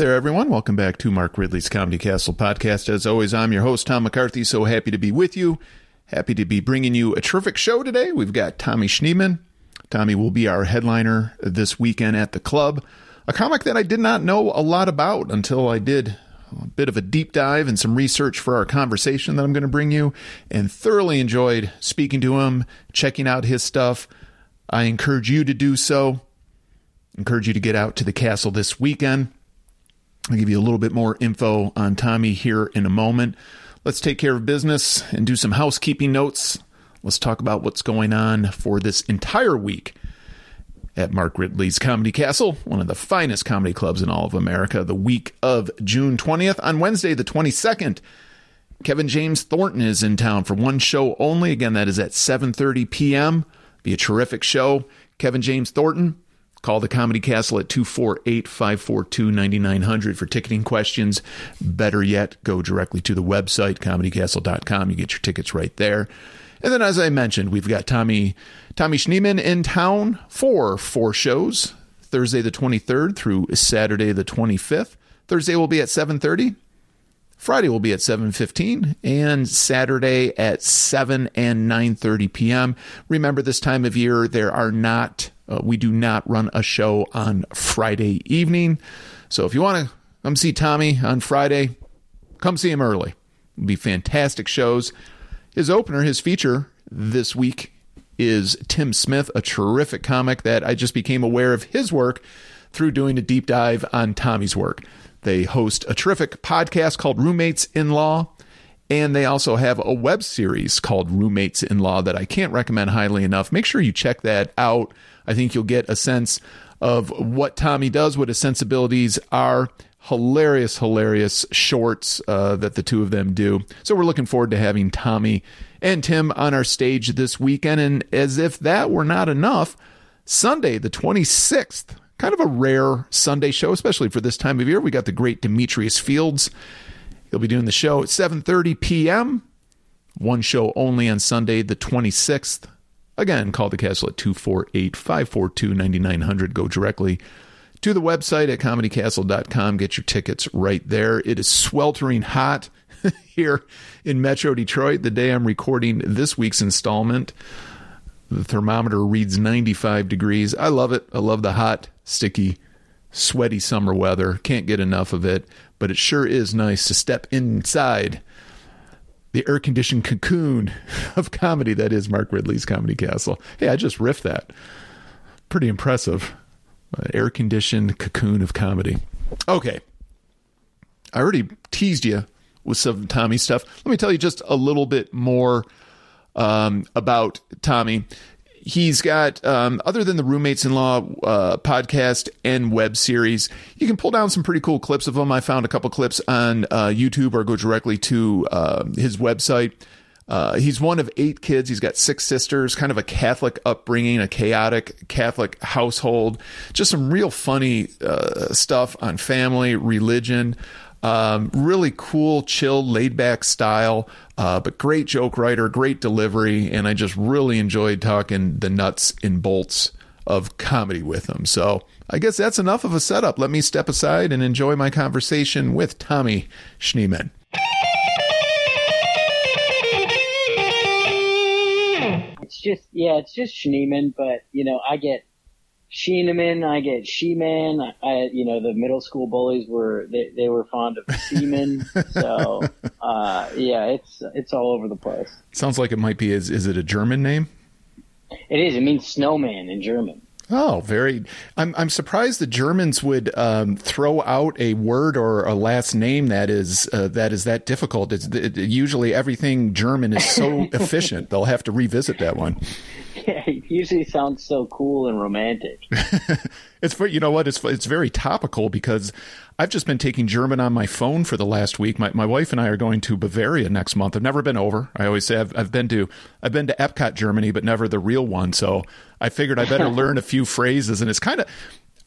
there, everyone. Welcome back to Mark Ridley's Comedy Castle podcast. As always, I'm your host, Tom McCarthy. So happy to be with you. Happy to be bringing you a terrific show today. We've got Tommy Schneeman. Tommy will be our headliner this weekend at the club. A comic that I did not know a lot about until I did a bit of a deep dive and some research for our conversation that I'm going to bring you, and thoroughly enjoyed speaking to him, checking out his stuff. I encourage you to do so. Encourage you to get out to the castle this weekend. I'll give you a little bit more info on Tommy here in a moment. Let's take care of business and do some housekeeping notes. Let's talk about what's going on for this entire week at Mark Ridley's Comedy Castle, one of the finest comedy clubs in all of America, the week of June 20th. On Wednesday, the 22nd, Kevin James Thornton is in town for one show only. Again, that is at 7:30 p.m. Be a terrific show. Kevin James Thornton, call the Comedy Castle at 248-542-9900 for ticketing questions. Better yet, go directly to the website comedycastle.com. You get your tickets right there. And then, as I mentioned, we've got Tommy Tommy Schneeman in town for four shows. Thursday the 23rd through Saturday the 25th. Thursday will be at 7:30. Friday will be at 7:15 and Saturday at 7 and 9:30 p.m. Remember this time of year there are not uh, we do not run a show on Friday evening. So if you want to come see Tommy on Friday, come see him early. It'll be fantastic shows. His opener, his feature this week is Tim Smith, a terrific comic that I just became aware of his work through doing a deep dive on Tommy's work. They host a terrific podcast called Roommates in Law, and they also have a web series called Roommates in Law that I can't recommend highly enough. Make sure you check that out. I think you'll get a sense of what Tommy does, what his sensibilities are hilarious, hilarious shorts uh, that the two of them do. So we're looking forward to having Tommy and Tim on our stage this weekend. And as if that were not enough, Sunday, the 26th, kind of a rare Sunday show, especially for this time of year. We got the great Demetrius Fields. He'll be doing the show at 7:30 p.m. One show only on Sunday, the 26th. Again, call the castle at 248 542 9900. Go directly to the website at comedycastle.com. Get your tickets right there. It is sweltering hot here in Metro Detroit the day I'm recording this week's installment. The thermometer reads 95 degrees. I love it. I love the hot, sticky, sweaty summer weather. Can't get enough of it, but it sure is nice to step inside the air conditioned cocoon of comedy that is Mark Ridley's Comedy Castle. Hey, I just riffed that. Pretty impressive air conditioned cocoon of comedy. Okay. I already teased you with some Tommy stuff. Let me tell you just a little bit more um, about Tommy. He's got, um, other than the Roommates in Law uh, podcast and web series, you can pull down some pretty cool clips of him. I found a couple clips on uh, YouTube or go directly to uh, his website. Uh, he's one of eight kids. He's got six sisters, kind of a Catholic upbringing, a chaotic Catholic household. Just some real funny uh, stuff on family, religion. Um, really cool, chill, laid back style, uh, but great joke writer, great delivery. And I just really enjoyed talking the nuts and bolts of comedy with him. So I guess that's enough of a setup. Let me step aside and enjoy my conversation with Tommy Schneeman. It's just yeah, it's just Schneeman, but you know, I get Sheeneman, I get Sheeman. I, you know, the middle school bullies were they, they were fond of Seaman. so uh, yeah, it's it's all over the place. Sounds like it might be. Is is it a German name? It is. It means snowman in German. Oh, very. I'm I'm surprised the Germans would um, throw out a word or a last name that is uh, that is that difficult. It's it, usually everything German is so efficient. They'll have to revisit that one. Yeah, usually sounds so cool and romantic. it's for you know what it's it's very topical because I've just been taking German on my phone for the last week. My my wife and I are going to Bavaria next month. I've never been over. I always say I've I've been to I've been to Epcot, Germany, but never the real one. So I figured I better learn a few phrases, and it's kind of.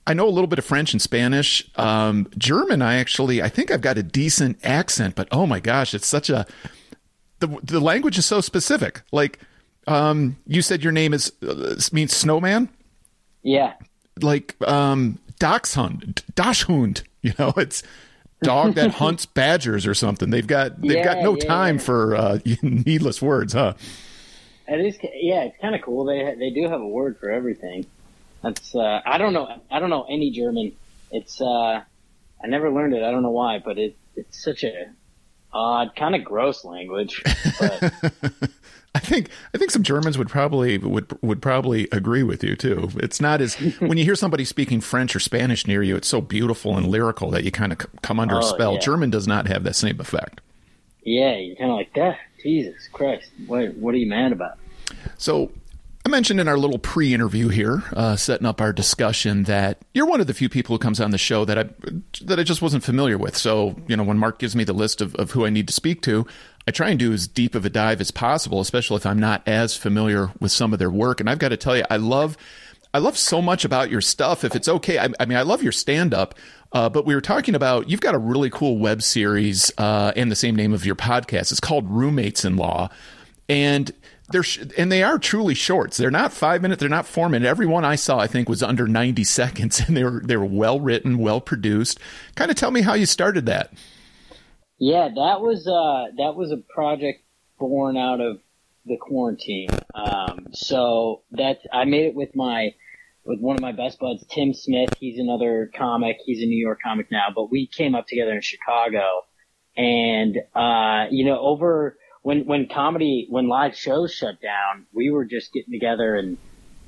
I know a little bit of French and Spanish. Um, German, I actually, I think I've got a decent accent, but oh my gosh, it's such a the the language is so specific. Like um, you said your name is uh, means snowman. Yeah. Like um, Dachshund, Dachshund. You know, it's dog that hunts badgers or something. They've got they've Yeah, got no yeah, time yeah. for uh, needless words, huh? It is, yeah, it's kind of cool. They they do have a word for everything. That's uh, I don't know. I don't know any German. It's uh, I never learned it. I don't know why, but it it's such a odd, kind of gross language. But I think I think some Germans would probably would would probably agree with you too. It's not as when you hear somebody speaking French or Spanish near you, it's so beautiful and lyrical that you kind of come under a Oh, spell. yeah. German does not have that same effect. yeah, you're kind of like that. Jesus Christ, what what are you mad about? So I mentioned in our little pre-interview here, uh, setting up our discussion, that you're one of the few people who comes on the show that I that I just wasn't familiar with. So you know, when Mark gives me the list of, of who I need to speak to, I try and do as deep of a dive as possible, especially if I'm not as familiar with some of their work. And I've got to tell you, I love. I love so much about your stuff. If it's okay, I, I mean, I love your stand up, uh, but we were talking about you've got a really cool web series uh, and the same name of your podcast. It's called Roommates in Law, and they're sh- and they are truly shorts. They're not five minute. They're not four minute. Every one I saw, I think, was under ninety seconds, and they were they were well written, well produced. Kind of tell me how you started that. Yeah, that was uh, that was a project born out of the quarantine. Um, so that I made it with my with one of my best buds, Tim Smith. He's another comic. He's a New York comic now, but we came up together in Chicago, and uh, you know, over when when comedy when live shows shut down, we were just getting together and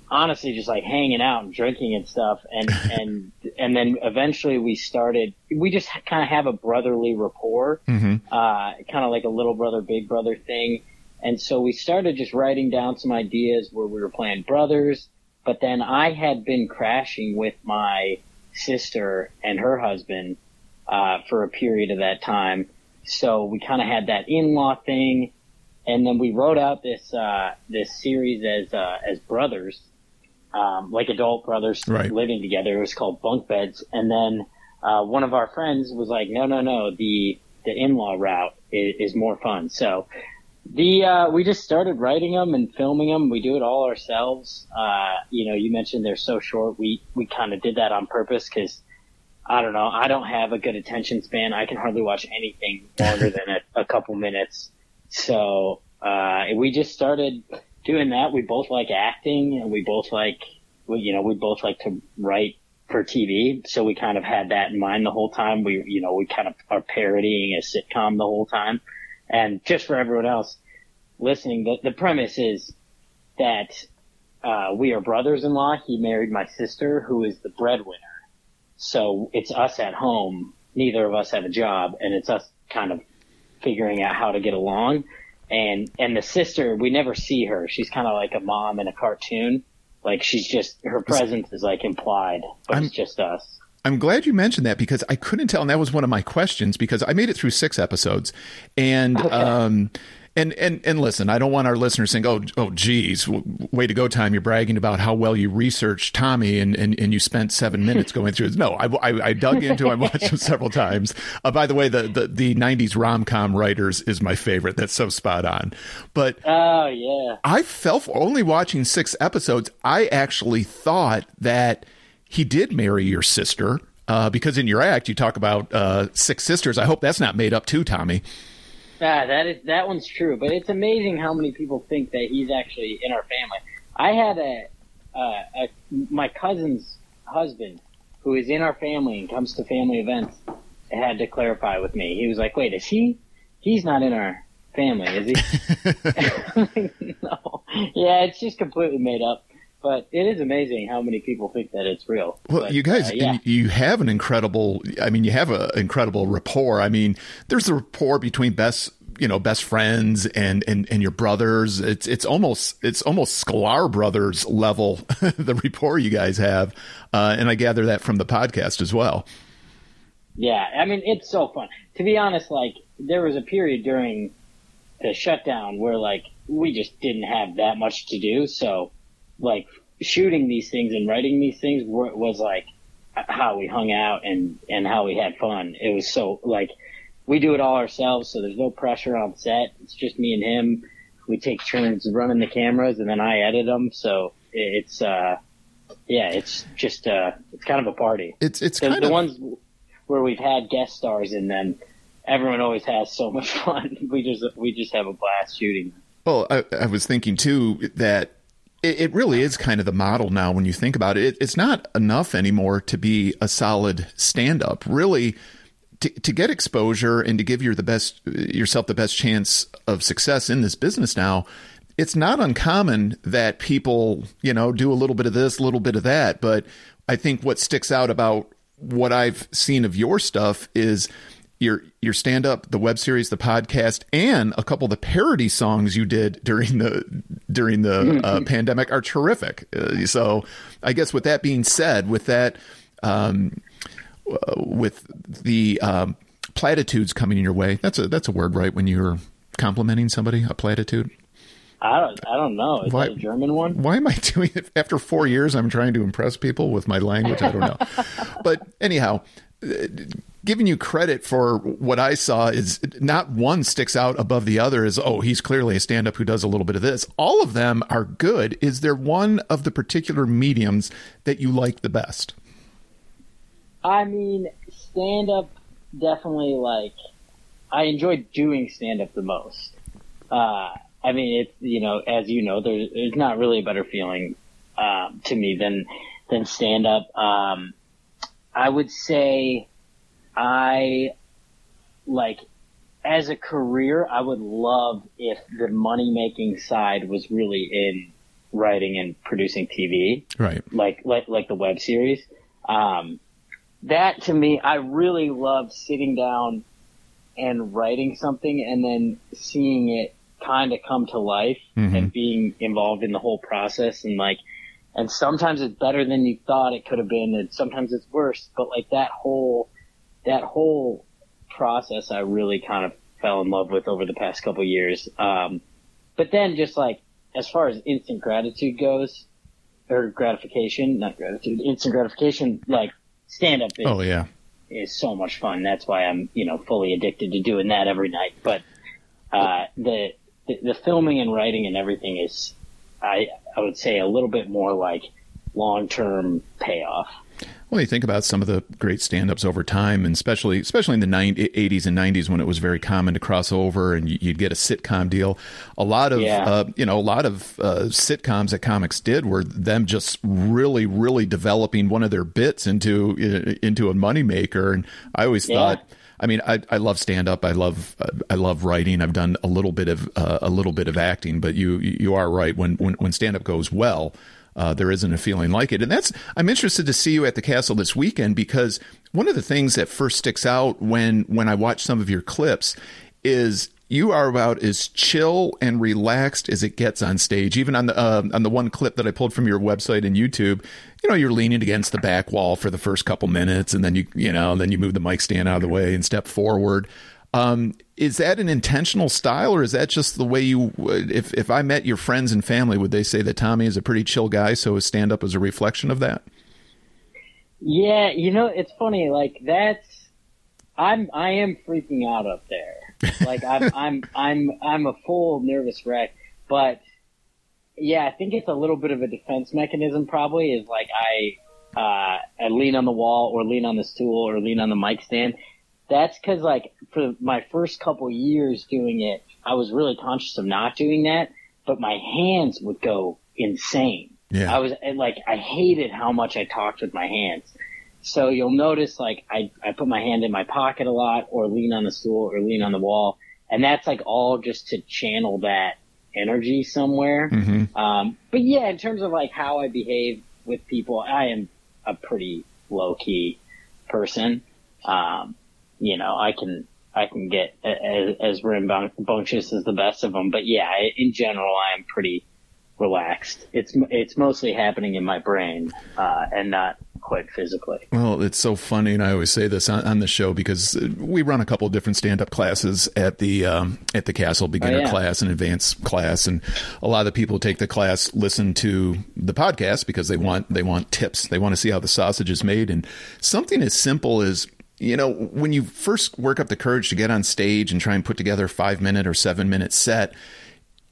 honestly just like hanging out and drinking and stuff. And and and then eventually we started we just kind of have a brotherly rapport Mm-hmm. uh kind of like a little brother big brother thing. And so we started just writing down some ideas where we were playing brothers. But then i had been crashing with my sister and her husband uh for a period of that time so we kind of had that in-law thing and then we wrote out this uh this series as uh as brothers um, like adult brothers Right. living together. It was called bunk beds. And then uh, one of our friends was like, "No, no, no. The the in law route is, is more fun." So the uh, we just started writing them and filming them. We do it all ourselves. Uh, you know, you mentioned they're so short. We we kind of did that on purpose because. I don't know. I don't have a good attention span. I can hardly watch anything longer than a, a couple minutes. So uh, we just started doing that. We both like acting, and we both like, we, you know, we both like to write for TV. So we kind of had that in mind the whole time. We, you know, we kind of are parodying a sitcom the whole time. And just for everyone else listening, the, the premise is that uh, we are brothers-in-law. He married my sister, who is the breadwinner. So it's us at home. Neither of us have a job, and it's us kind of figuring out how to get along. And and the sister, we never see her. She's kind of like a mom in a cartoon. Like she's just her presence is like implied, but I'm- it's just us. I'm glad you mentioned that because I couldn't tell, and that was one of my questions because I made it through six episodes, and um, and and and listen, I don't want our listeners saying, "Oh, oh, geez, w- way to go, Tom! You're bragging about how well you researched Tommy, and and, and you spent seven minutes going through it." No, I, I, I dug into, I watched him several times. Uh, by the way, the the the '90s rom com writers is my favorite. That's so spot on. But Oh yeah, I fell for only watching six episodes. I actually thought that he did marry your sister uh, because in your act you talk about uh, six sisters. I hope that's not made up too, Tommy. Ah, that is that one's true. But it's amazing how many people think that he's actually in our family. I had a, uh, a my cousin's husband who is in our family and comes to family events. Had to clarify with me. He was like, "Wait, is he? He's not in our family, is he?" no. Yeah, it's just completely made up. But it is amazing how many people think that it's real. Well, But, you guys, uh, yeah. you have an incredible. I mean, you have an incredible rapport. I mean, there's the rapport between best, you know, best friends and and and your brothers. It's it's almost it's almost Sklar brothers level the rapport you guys have, uh, and I gather that from the podcast as well. Yeah, I mean it's so fun. To be honest, like there was a period during the shutdown where like we just didn't have that much to do, so like shooting these things and writing these things were, was like how we hung out and and how we had fun. It was so like we do it all ourselves, so there's no pressure on set. It's just me and him. We take turns running the cameras, and then I edit them. So it's uh, yeah, it's just uh, it's kind of a party. It's it's The, the of ones where we've had guest stars in them, everyone always has so much fun. We just we just have a blast shooting. Well, I, I was thinking too that it, it, really is kind of the model now when you think about it. it it's not enough anymore to be a solid stand up. Really, to, to get exposure and to give you the best yourself the best chance of success in this business now it's not uncommon that people you know do a little bit of this a little bit of that but i think what sticks out about what i've seen of your stuff is your your stand up the web series the podcast and a couple of the parody songs you did during the during the uh, pandemic are terrific uh, so i guess with that being said with that um, uh, with the um, platitudes coming in your way. That's a that's a word, right? When you're complimenting somebody, a platitude. I don't, I don't know. Is why, that a German one? Why am I doing it? After four years, I'm trying to impress people with my language. I don't know. but anyhow, giving you credit for what I saw is not one sticks out above the other as, oh, he's clearly a stand up who does a little bit of this. All of them are good. Is there one of the particular mediums that you like the best? I mean, stand up definitely like I enjoy doing stand up the most. Uh, I mean, it's you know, as you know, there's there's not really a better feeling um, to me than than stand up. Um, I would say I like as a career, I would love if the money making side was really in writing and producing TV, right? Like like like the web series. Um, that to me, I really love sitting down and writing something and then seeing it kind of come to life mm-hmm. and being involved in the whole process and like, and sometimes it's better than you thought it could have been and sometimes it's worse, but like that whole, that whole process I really kind of fell in love with over the past couple years. Um, but then just like, as far as instant gratitude goes, or gratification, not gratitude, instant gratification, like stand up is, oh, yeah. is so much fun. That's why I'm, you know, fully addicted to doing that every night. But, uh, the, the, the filming and writing and everything is, I, I would say a little bit more like long term payoff. Well, you think about some of the great stand-ups over time, and especially especially in the 90, 80s and 90s when it was very common to cross over and you'd get a sitcom deal. A lot of yeah. uh, you know a lot of uh, sitcoms that comics did were them just really really developing one of their bits into into a moneymaker. And I always yeah. thought. I mean, I, I love stand up. I love uh, I love writing. I've done a little bit of uh, a little bit of acting, but you you are right. When when, when stand up goes well, uh, there isn't a feeling like it. And that's, I'm interested to see you at the castle this weekend because one of the things that first sticks out when, when I watch some of your clips is you are about as chill and relaxed as it gets on stage. Even on the uh, on the one clip that I pulled from your website and YouTube, you know, you're leaning against the back wall for the first couple minutes, and then you you know, then you move the mic stand out of the way and step forward. Um, is that an intentional style, or is that just the way you? If if I met your friends and family, would they say that Tommy is a pretty chill guy? So his stand up is a reflection of that. Yeah, you know, it's funny. Like that's, I'm I am freaking out up there. Like I'm I'm I'm I'm a full nervous wreck. But yeah, I think it's a little bit of a defense mechanism. Probably is like I uh, I lean on the wall or lean on the stool or lean on the mic stand that's because like for my first couple years doing it, I was really conscious of not doing that, but my hands would go insane. Yeah. I was like, I hated how much I talked with my hands. So you'll notice like I, I put my hand in my pocket a lot or lean on the stool or lean on the wall. And that's like all just to channel that energy somewhere. Mm-hmm. Um, but yeah, in terms of like how I behave with people, I am a pretty low key person. Um, you know, I can I can get as, as rambunctious as the best of them. But yeah, in general, I am pretty relaxed. It's it's mostly happening in my brain uh, and not quite physically. Well, it's so funny, and I always say this on, on the show because we run a couple of different stand-up classes at the um, at the Castle beginner oh, yeah. class and advanced class, and a lot of the people who take the class listen to the podcast because they want they want tips, they want to see how the sausage is made, and something as simple as you know, when you first work up the courage to get on stage and try and put together a five minute or seven minute set,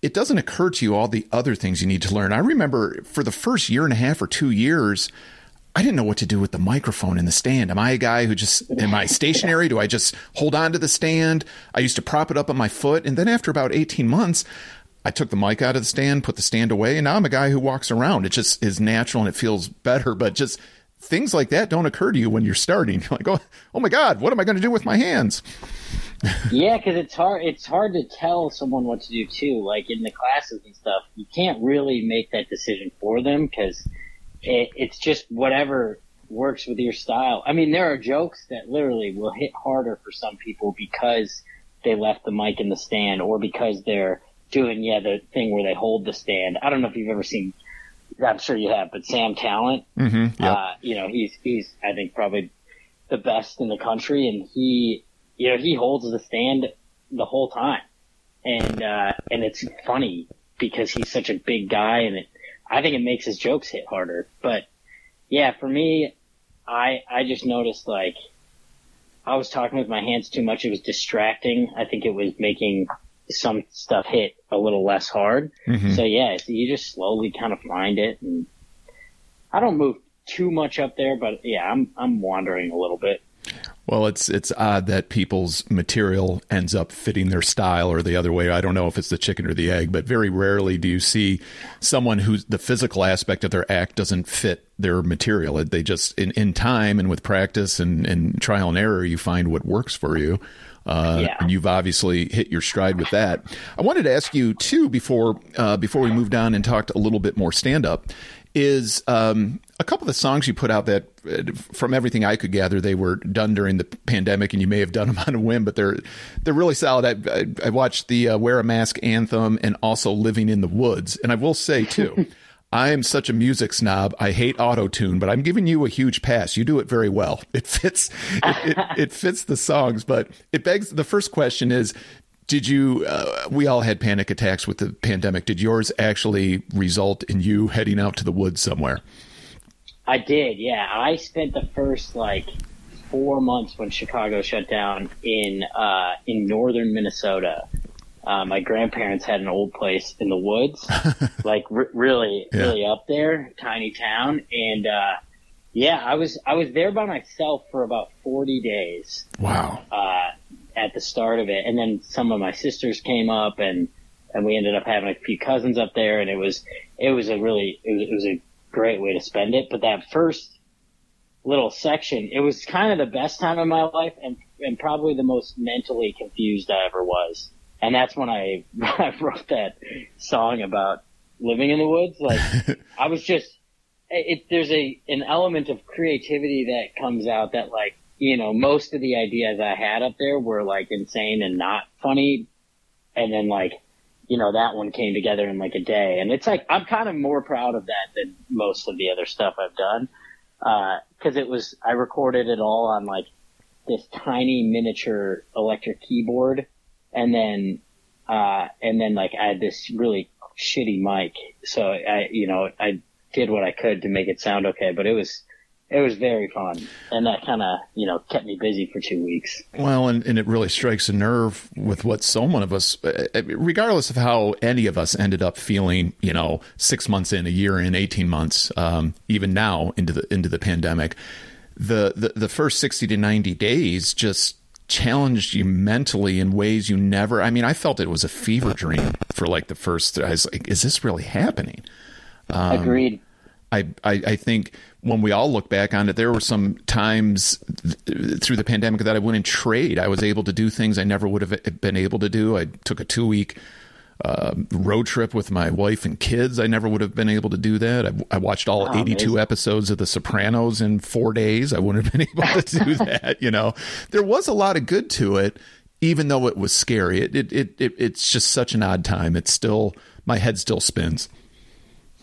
it doesn't occur to you all the other things you need to learn. I remember for the first year and a half or two years, I didn't know what to do with the microphone in the stand. Am I a guy who just, am I stationary? Do I just hold on to the stand? I used to prop it up on my foot. And then after about 18 months, I took the mic out of the stand, put the stand away, and now I'm a guy who walks around. It just is natural and it feels better. But just things like that don't occur to you when you're starting. You're like, oh, oh my God, what am I going to do with my hands? yeah, because it's hard. It's hard to tell someone what to do too. Like in the classes and stuff, you can't really make that decision for them because it, it's just whatever works with your style. I mean, there are jokes that literally will hit harder for some people because they left the mic in the stand or because they're doing yeah the thing where they hold the stand. I don't know if you've ever seen. I'm sure you have, but Sam Tallent, mm-hmm, yep. uh, you know, he's he's I think probably the best in the country, and he you know he holds the stand the whole time, and uh, and it's funny because he's such a big guy, and it I think it makes his jokes hit harder. But yeah, for me, I I just noticed like I was talking with my hands too much. It was distracting. I think it was making some stuff hit a little less hard. Mm-hmm. So yeah, you just slowly kind of find it and I don't move too much up there, but yeah, I'm I'm wandering a little bit. Well, it's it's odd that people's material ends up fitting their style or the other way. I don't know if it's the chicken or the egg, but very rarely do you see someone who's the physical aspect of their act doesn't fit their material. They just in, in time and with practice and, and trial and error, you find what works for you. Uh, yeah. And you've obviously hit your stride with that. I wanted to ask you too before uh, before we moved on and talked a little bit more stand up. Is um, a couple of the songs you put out that, uh, from everything I could gather, they were done during the pandemic, and you may have done them on a whim, but they're they're really solid. I, I, I watched the uh, "Wear a Mask" anthem and also "Living in the Woods," and I will say too. I am such a music snob. I hate auto tune, but I'm giving you a huge pass. You do it very well. It fits. It, it, it fits the songs, but it begs the first question is: Did you? Uh, we all had panic attacks with the pandemic. Did yours actually result in you heading out to the woods somewhere? I did. Yeah, I spent the first like four months when Chicago shut down in uh, in northern Minnesota uh, my grandparents had an old place in the woods, like r- really, yeah. really up there, tiny town. And, uh, yeah, I was, I was there by myself for about 40 days. Wow. At the start of it. And then some of my sisters came up and, and we ended up having a few cousins up there and it was, it was a really, it was, it was a great way to spend it. But that first little section, it was kind of the best time of my life and, and probably the most mentally confused I ever was and that's when I, I wrote that song about living in the woods. Like I was just, it, there's a, an element of creativity that comes out that like, you know, most of the ideas I had up there were like insane and not funny. And then like, you know, that one came together in like a day. And it's like, I'm kind of more proud of that than most of the other stuff I've done. Uh, cause it was, I recorded it all on like this tiny miniature electric keyboard and then uh, and then like I had this really shitty mic, so I you know I did what I could to make it sound okay, but it was it was very fun, and that kind of you know kept me busy for two weeks. Well, and, and it really strikes a nerve with what so many of us, uh, uh, regardless of how any of us ended up feeling, you know, six months in, a year in, eighteen months, um, even now into the into the pandemic, the, the the first sixty to ninety days just challenged you mentally in ways you never I mean I felt it was a fever dream for like the first I was like is this really happening? Um, agreed I, I, I think when we all look back on it there were some times th- through the pandemic that I wouldn't trade I was able to do things I never would have been able to do I took a two week uh, road trip with my wife and kids. I never would have been able to do that. I, I watched all oh, 82 amazing. episodes of The Sopranos in four days. I wouldn't have been able to do that. You know, there was a lot of good to it, even though it was scary. It, it, it, it it's just such an odd time. It's still, my head still spins.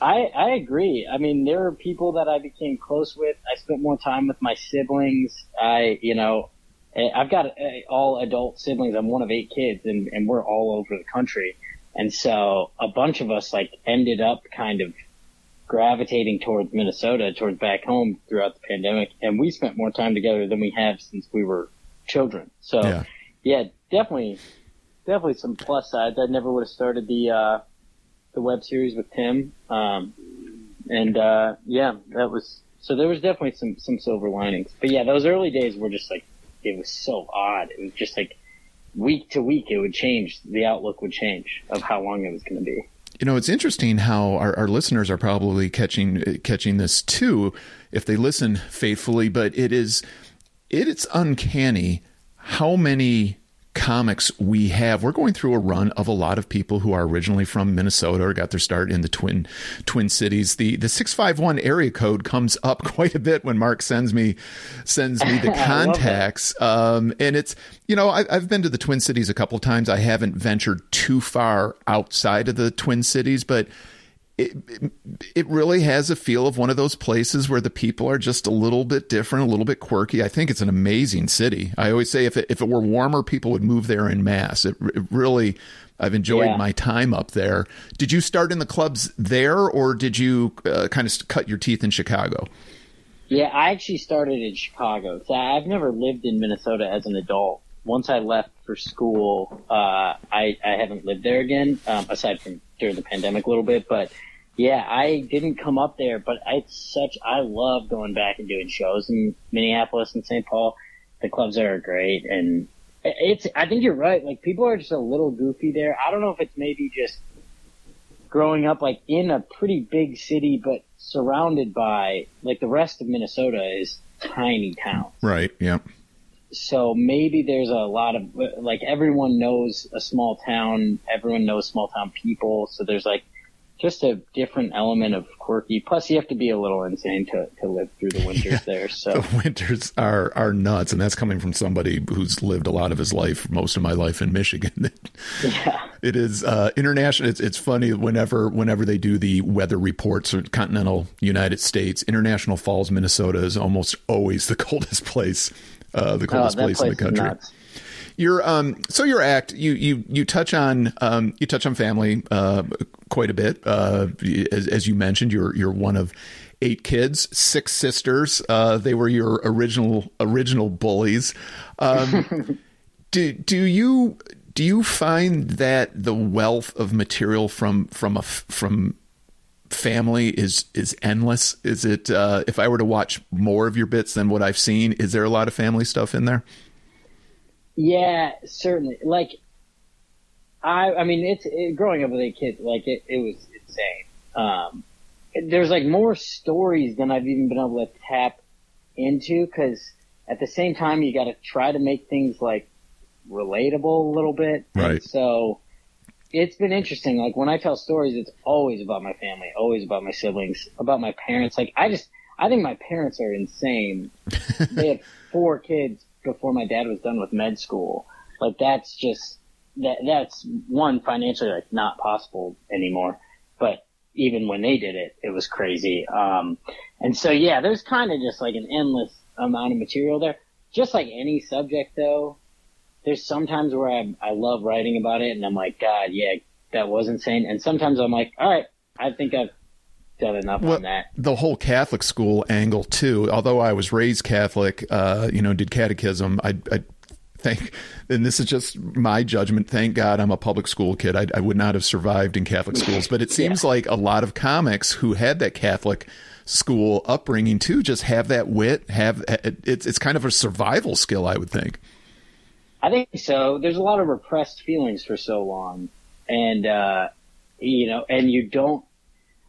I, I agree. I mean, there are people that I became close with. I spent more time with my siblings. I, you know, I've got uh, all adult siblings. I'm one of eight kids and, and we're all over the country. And so a bunch of us like ended up kind of gravitating towards Minnesota, towards back home throughout the pandemic. And we spent more time together than we have since we were children. So yeah, yeah definitely, definitely some plus sides. I never would have started the, uh, the web series with Tim. Um, and, uh, yeah, that was, So there was definitely some some silver linings. But yeah, those early days were just like it was so odd. It was just like week to week it would change. The outlook would change of how long it was going to be. You know, it's interesting how our, our listeners are probably catching catching this too if they listen faithfully. But it is it is uncanny how many comics we have. We're going through a run of a lot of people who are originally from Minnesota or got their start in the twin twin cities. The the six five one area code comes up quite a bit when Mark sends me sends me the contacts. Um, and it's you know I, have been to the Twin Cities a couple of times. I haven't ventured too far outside of the Twin Cities, but it, it really has a feel of one of those places where the people are just a little bit different, a little bit quirky. I think it's an amazing city. I always say if it, if it were warmer, people would move there in mass. It, it really, I've enjoyed yeah. my time up there. Did you start in the clubs there, or did you uh, kind of cut your teeth in Chicago? Yeah, I actually started in Chicago. So I've never lived in Minnesota as an adult. Once I left for school, uh, I, I haven't lived there again, um, aside from during the pandemic a little bit. But yeah, I didn't come up there, but it's such, I love going back and doing shows in Minneapolis and St. Paul. The clubs there are great. And it's, I think you're right. Like people are just a little goofy there. I don't know if it's maybe just growing up like in a pretty big city, but surrounded by like the rest of Minnesota is tiny towns. Right. Yeah. So maybe there's a lot of like everyone knows a small town. Everyone knows small town people. So there's like, just a different element of quirky. Plus, you have to be a little insane to, to live through the winters yeah, there. So the winters are are nuts, and that's coming from somebody who's lived a lot of his life, most of my life in Michigan. yeah, it is uh, international. It's it's funny whenever whenever they do the weather reports or continental United States, International Falls, Minnesota is almost always the coldest place, uh, the coldest oh, place, place, in the country. Nuts. Your um, so your act you you you touch on um, you touch on family uh, quite a bit. Uh, as, as you mentioned you're you're one of eight kids six sisters. Uh, they were your original original bullies. Um, do do you do you find that the wealth of material from from a from family is is endless? Is it uh, if i were to watch more of your bits than what i've seen is there a lot of family stuff in there yeah, certainly. Like, I, I mean, it's it, growing up with a kid. Like, it, it was insane. Um, there's like more stories than I've even been able to tap into because at the same time you got to try to make things like relatable a little bit. Right. And so it's been interesting. Like when I tell stories, it's always about my family, always about my siblings, about my parents. Like I just, I think my parents are insane. they have four kids before my dad was done with med school. Like that's just that that's one financially like not possible anymore. But even when they did it, it was crazy. Um, and so yeah, there's kind of just like an endless amount of material there. Just like any subject though, there's sometimes where I, I love writing about it and I'm like, God, yeah, that was insane. And sometimes I'm like, all right, I think I've done enough well, on that. The whole Catholic school angle too. Although I was raised Catholic, uh, you know, did catechism. I, I think, and this is just my judgment. Thank God I'm a public school kid. I, I would not have survived in Catholic schools. But it seems yeah. like a lot of comics who had that Catholic school upbringing too just have that wit. Have it's it's kind of a survival skill, I would think. I think so. There's a lot of repressed feelings for so long, and uh, you know, and you don't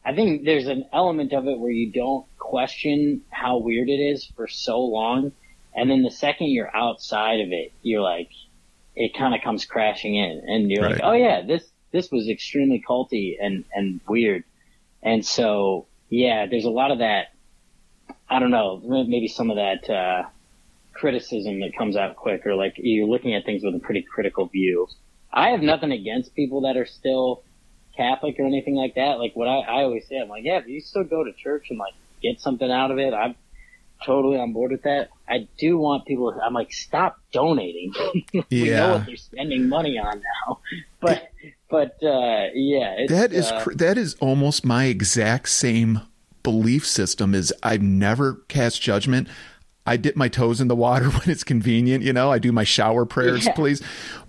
I think there's an element of it where you don't question how weird it is for so long. And then the second you're outside of it, you're like, it kind of comes crashing in and you're right. like, oh yeah, this, this was extremely culty and, and weird. And so, yeah, there's a lot of that. I don't know, maybe some of that, uh, criticism that comes out quick or like you're looking at things with a pretty critical view. I have nothing against people that are still Catholic or anything like that, like what I, I always say, I'm like, yeah, if you still go to church and like get something out of it, I'm totally on board with that. I do want people, I'm like, stop donating. we yeah. know what they're spending money on now. But, but, uh, yeah. that is, uh, that is almost my exact same belief system is I've never cast judgment. I dip my toes in the water when it's convenient, you know, I do my shower prayers, yeah. please.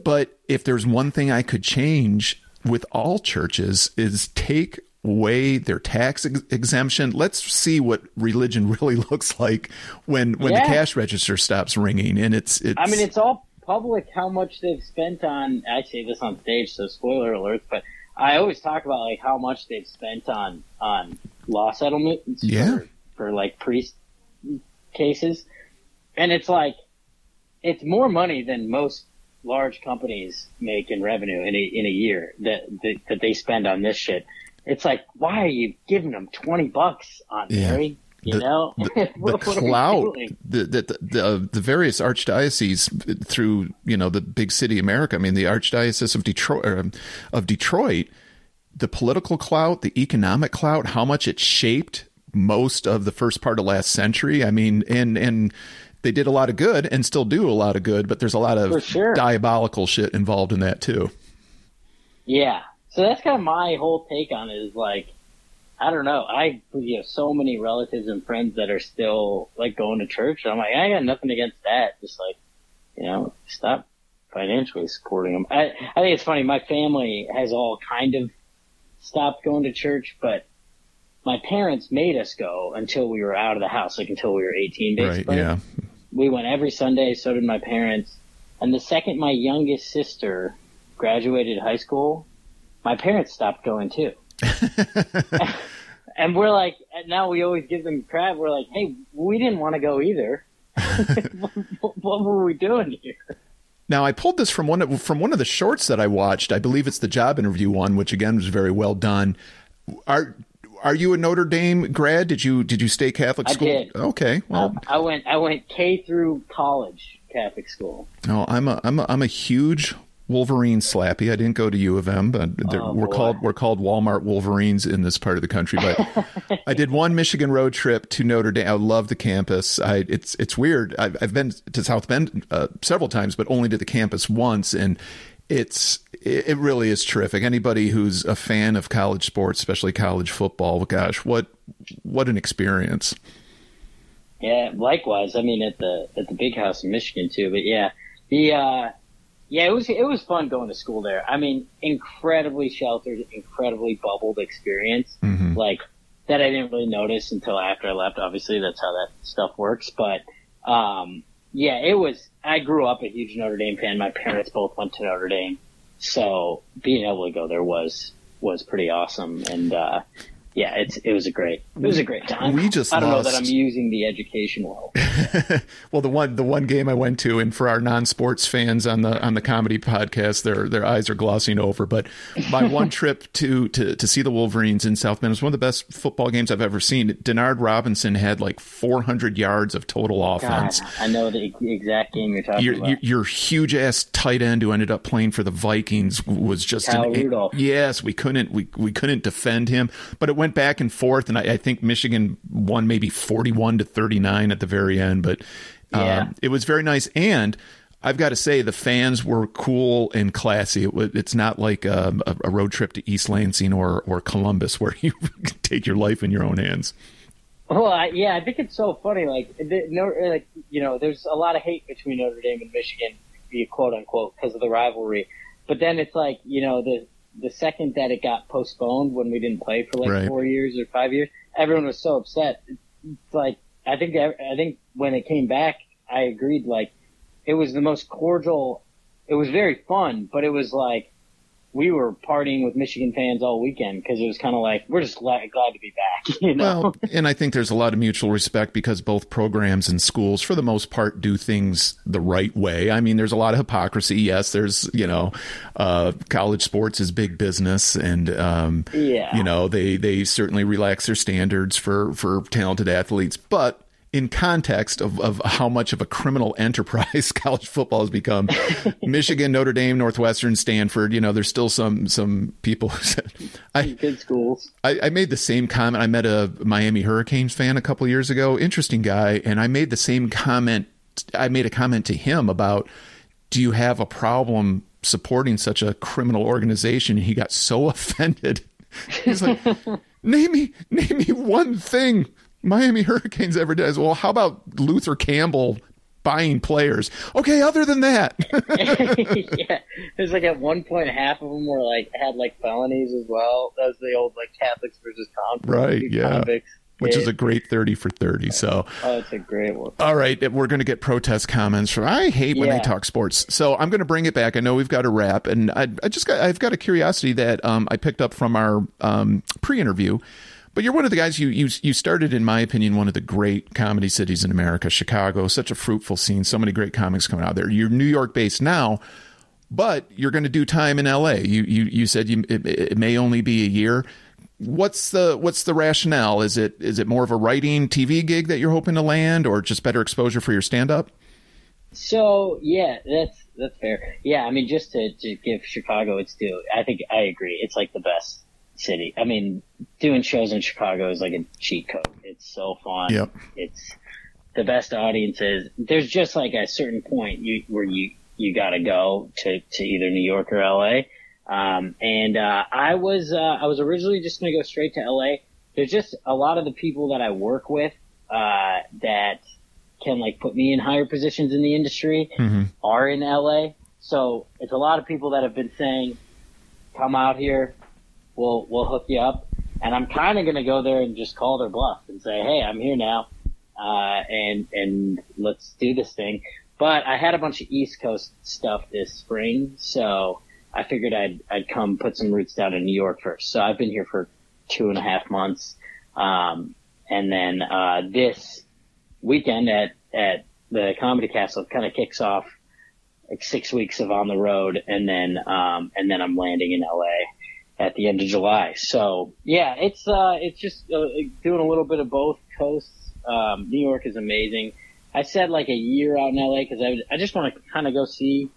But if there's one thing I could change with all churches is take away their tax ex- exemption. Let's see what religion really looks like when when Yeah. the cash register stops ringing. And it's it's. I mean, it's all public how much they've spent on. I say this on stage, so spoiler alert. But I always talk about like how much they've spent on on law settlements. Yeah. For, for like priest cases, and it's like it's more money than most large companies make in revenue in a in a year that that, that they spend on this shit. It's like, why are you giving them twenty bucks on Yeah. Mary? You The- know, the What- what clout, doing? the the, the the the various archdioceses through you know the big city America. I mean, the archdiocese of Detroit er, of Detroit, the political clout, the economic clout, how much it shaped most of the first part of last century. I mean, and and they did a lot of good and still do a lot of good, but there's a lot of sure. diabolical shit involved in that too. Yeah. So that's kind of my whole take on it is like, I don't know. I you have so many relatives and friends that are still like going to church. I'm like, I got nothing against that. Just like, you know, stop financially supporting them. I, I think it's funny. My family has all kind of stopped going to church, but my parents made us go until we were out of the house, like until we were 18 Right? basically Yeah. We went every Sunday. So did my parents. And the second my youngest sister graduated high school, my parents stopped going too. and we're like, and now we always give them crap. We're like, hey, we didn't want to go either. what, what were we doing here? Now I pulled this from one of, from one of the shorts that I watched. I believe it's the job interview one, which again was very well done. Are are you a Notre Dame grad? Did you did you stay Catholic I school? did. Okay. Well, I went, I went K through college Catholic school. no, I'm a I'm a I'm a huge Wolverine slappy. I didn't go to U of M, but Oh, we're boy. called we're called Walmart Wolverines in this part of the country. But I did one Michigan road trip to Notre Dame. I love the campus. I it's it's weird. I've, I've been to South Bend uh, several times, but only to the campus once, and it's it it really is terrific. Anybody who's a fan of college sports, especially college football, gosh, what what an experience! Yeah, likewise. I mean, at the at the big house in Michigan too. But yeah, the uh, yeah, it was it was fun going to school there. I mean, incredibly sheltered, incredibly bubbled experience. Mhm. Like that, I didn't really notice until after I left. Obviously, that's how that stuff works. But um, yeah, it was. I grew up a huge Notre Dame fan. My parents both went to Notre Dame, so being able to go there was was pretty awesome. And uh, yeah, it's it was a great it was a great time. We just I don't know that I'm using the education well. well, the one the one game I went to, and for our non sports fans on the on the comedy podcast, their their eyes are glossing over. But my one trip to, to to see the Wolverines in South Bend was one of the best football games I've ever seen. Denard Robinson had like 400 yards of total God, offense. I know the exact game you're talking Your, about. your your huge ass tight end who ended up playing for the Vikings was just Kyle an, Rudolph. yes we couldn't we we couldn't defend him but it went back and forth and I, I think Michigan won maybe forty one to thirty nine at the very end but Yeah. um, it was very nice and I've got to say the fans were cool and classy. It was, it's not like um, a, a road trip to East Lansing or or Columbus where you take your life in your own hands. Well, I, yeah, I think it's so funny. Like, the, no, like you know, there's a lot of hate between Notre Dame and Michigan, quote unquote, because of the rivalry. But then it's like, you know, the the second that it got postponed when we didn't play for like Right. four years or five years, everyone was so upset. It's like I think I think when it came back, I agreed. Like, it was the most cordial. It was very fun, but it was like we were partying with Michigan fans all weekend because it was kind of like we're just glad, glad to be back. You know. Well, and I think there's a lot of mutual respect because both programs and schools, for the most part, do things the right way. I mean, there's a lot of hypocrisy. Yes, there's, you know, uh, college sports is big business, and um, Yeah. you know, they they certainly relax their standards for for talented athletes, but. In context of, of how much of a criminal enterprise college football has become, Michigan, Notre Dame, Northwestern, Stanford, you know, there's still some some people who said, I, good schools. I, I made the same comment. I met a Miami Hurricanes fan a couple years ago, interesting guy, and I made the same comment. I made a comment to him about, do you have a problem supporting such a criminal organization? And he got so offended. He's like, name me, name me one thing Miami Hurricanes ever does. Well, how about Luther Campbell buying players. Okay, other than that, yeah, there's like at one point half of them were like had like felonies as well. That was the old like Catholics versus convicts. Right, yeah. Convicts. which is a great thirty for thirty. So. Oh, it's a great one. All right, we're going to get protest comments from. I hate when they talk sports, so I'm going to bring it back. I know we've got a wrap, and I, I just got I've got a curiosity that um, I picked up from our um, pre-interview. But you're one of the guys you you you started, in my opinion, one of the great comedy cities in America, Chicago. Such a fruitful scene, so many great comics coming out there. You're New York based now, but you're going to do time in LA. You you you said you, it, it may only be a year. What's the what's the rationale? Is it is it more of a writing TV gig that you're hoping to land, or just better exposure for your stand up? So yeah, that's that's fair. Yeah, I mean, just to, to give Chicago its due, I think I agree. It's like the best city. I mean, doing shows in Chicago is like a cheat code. It's so fun. Yep. It's the best audiences. There's just like a certain point you where you you got to go to to either New York or LA. Um, and uh, I was uh, I was originally just going to go straight to LA. There's just a lot of the people that I work with uh, that can like put me in higher positions in the industry are in LA. So it's a lot of people that have been saying, "Come out here, we'll we'll hook you up." And I'm kind of going to go there and just call their bluff and say, "Hey, I'm here now, uh, and and let's do this thing." But I had a bunch of East Coast stuff this spring, so I figured I'd I'd come put some roots down in New York first. So I've been here for two and a half months, um, and then uh, this weekend at at the Comedy Castle kind of kicks off like six weeks of on the road, and then um, and then I'm landing in LA at the end of July. So yeah, it's uh, it's just uh, doing a little bit of both coasts. Um, New York is amazing. I said like a year out in LA because I I just want to kind of go see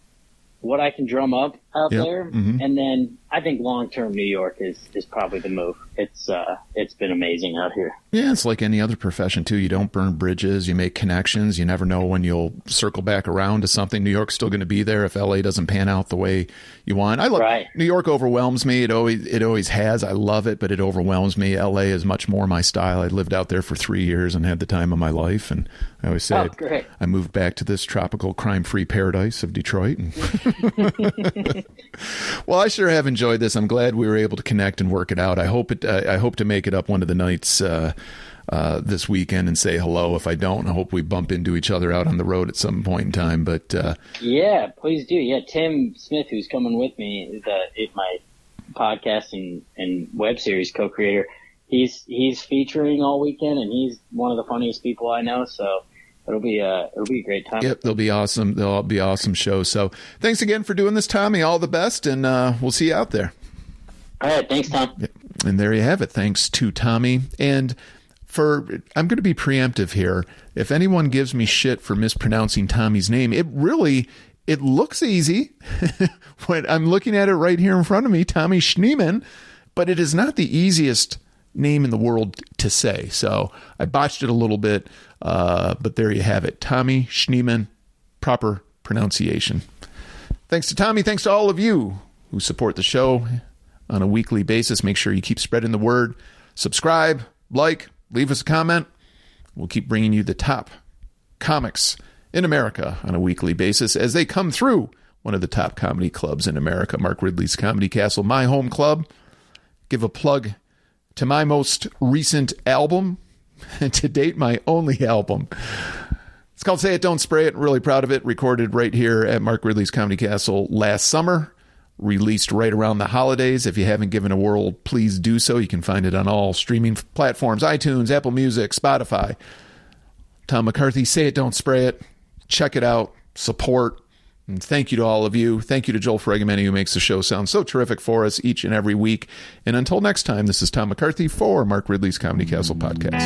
what I can drum up out Yep. there, Mhm. and then I think long term New York is is probably the move. It's uh, it's been amazing out here. Yeah, it's like any other profession too. You don't burn bridges. You make connections. You never know when you'll circle back around to something. New York's still going to be there if LA doesn't pan out the way you want. I love Right. New York. Overwhelms me. It always it always has. I love it, but it overwhelms me. LA is much more my style. I lived out there for three years and had the time of my life. And I always say Oh. I moved back to this tropical crime-free paradise of Detroit. And well, I sure have enjoyed this. I'm glad we were able to connect and work it out. I hope it. Uh, I hope to make it up one of the nights uh, uh, this weekend and say hello. If I don't, I hope we bump into each other out on the road at some point in time. But uh, Yeah, please do. Yeah, Tim Smith, who's coming with me, the my podcast and, and web series co-creator, he's he's featuring all weekend, and he's one of the funniest people I know. So it'll be a it'll be a great time. yep, they'll be awesome. They'll all be awesome shows. So thanks again for doing this, Tommy. All the best, and uh, we'll see you out there. All right, thanks, Tom. And there you have it. Thanks to Tommy. And for, I'm going to be preemptive here. If anyone gives me shit for mispronouncing Tommy's name, it really, it looks easy when I'm looking at it right here in front of me, Tommy Schneeman, but it is not the easiest name in the world to say. So I botched it a little bit, uh, but there you have it. Tommy Schneeman, proper pronunciation. Thanks to Tommy. Thanks to all of you who support the show on a weekly basis. Make sure you keep spreading the word. Subscribe, like, leave us a comment. We'll keep bringing you the top comics in America on a weekly basis as they come through one of the top comedy clubs in America, Mark Ridley's Comedy Castle, my home club. Give a plug to my most recent album, to date, my only album. It's called Say It, Don't Spray It. Really proud of it. Recorded right here at Mark Ridley's Comedy Castle last summer. Released right around the holidays. If you haven't given a whirl, please do so. You can find it on all streaming platforms iTunes, Apple Music, Spotify. Tom McCarthy, Say It, Don't Spray It. Check it out. Support. And thank you to all of you. Thank you to Joel Fregamenti, who makes the show sound so terrific for us each and every week. And until next time, this is Tom McCarthy for Mark Ridley's Comedy Castle podcast.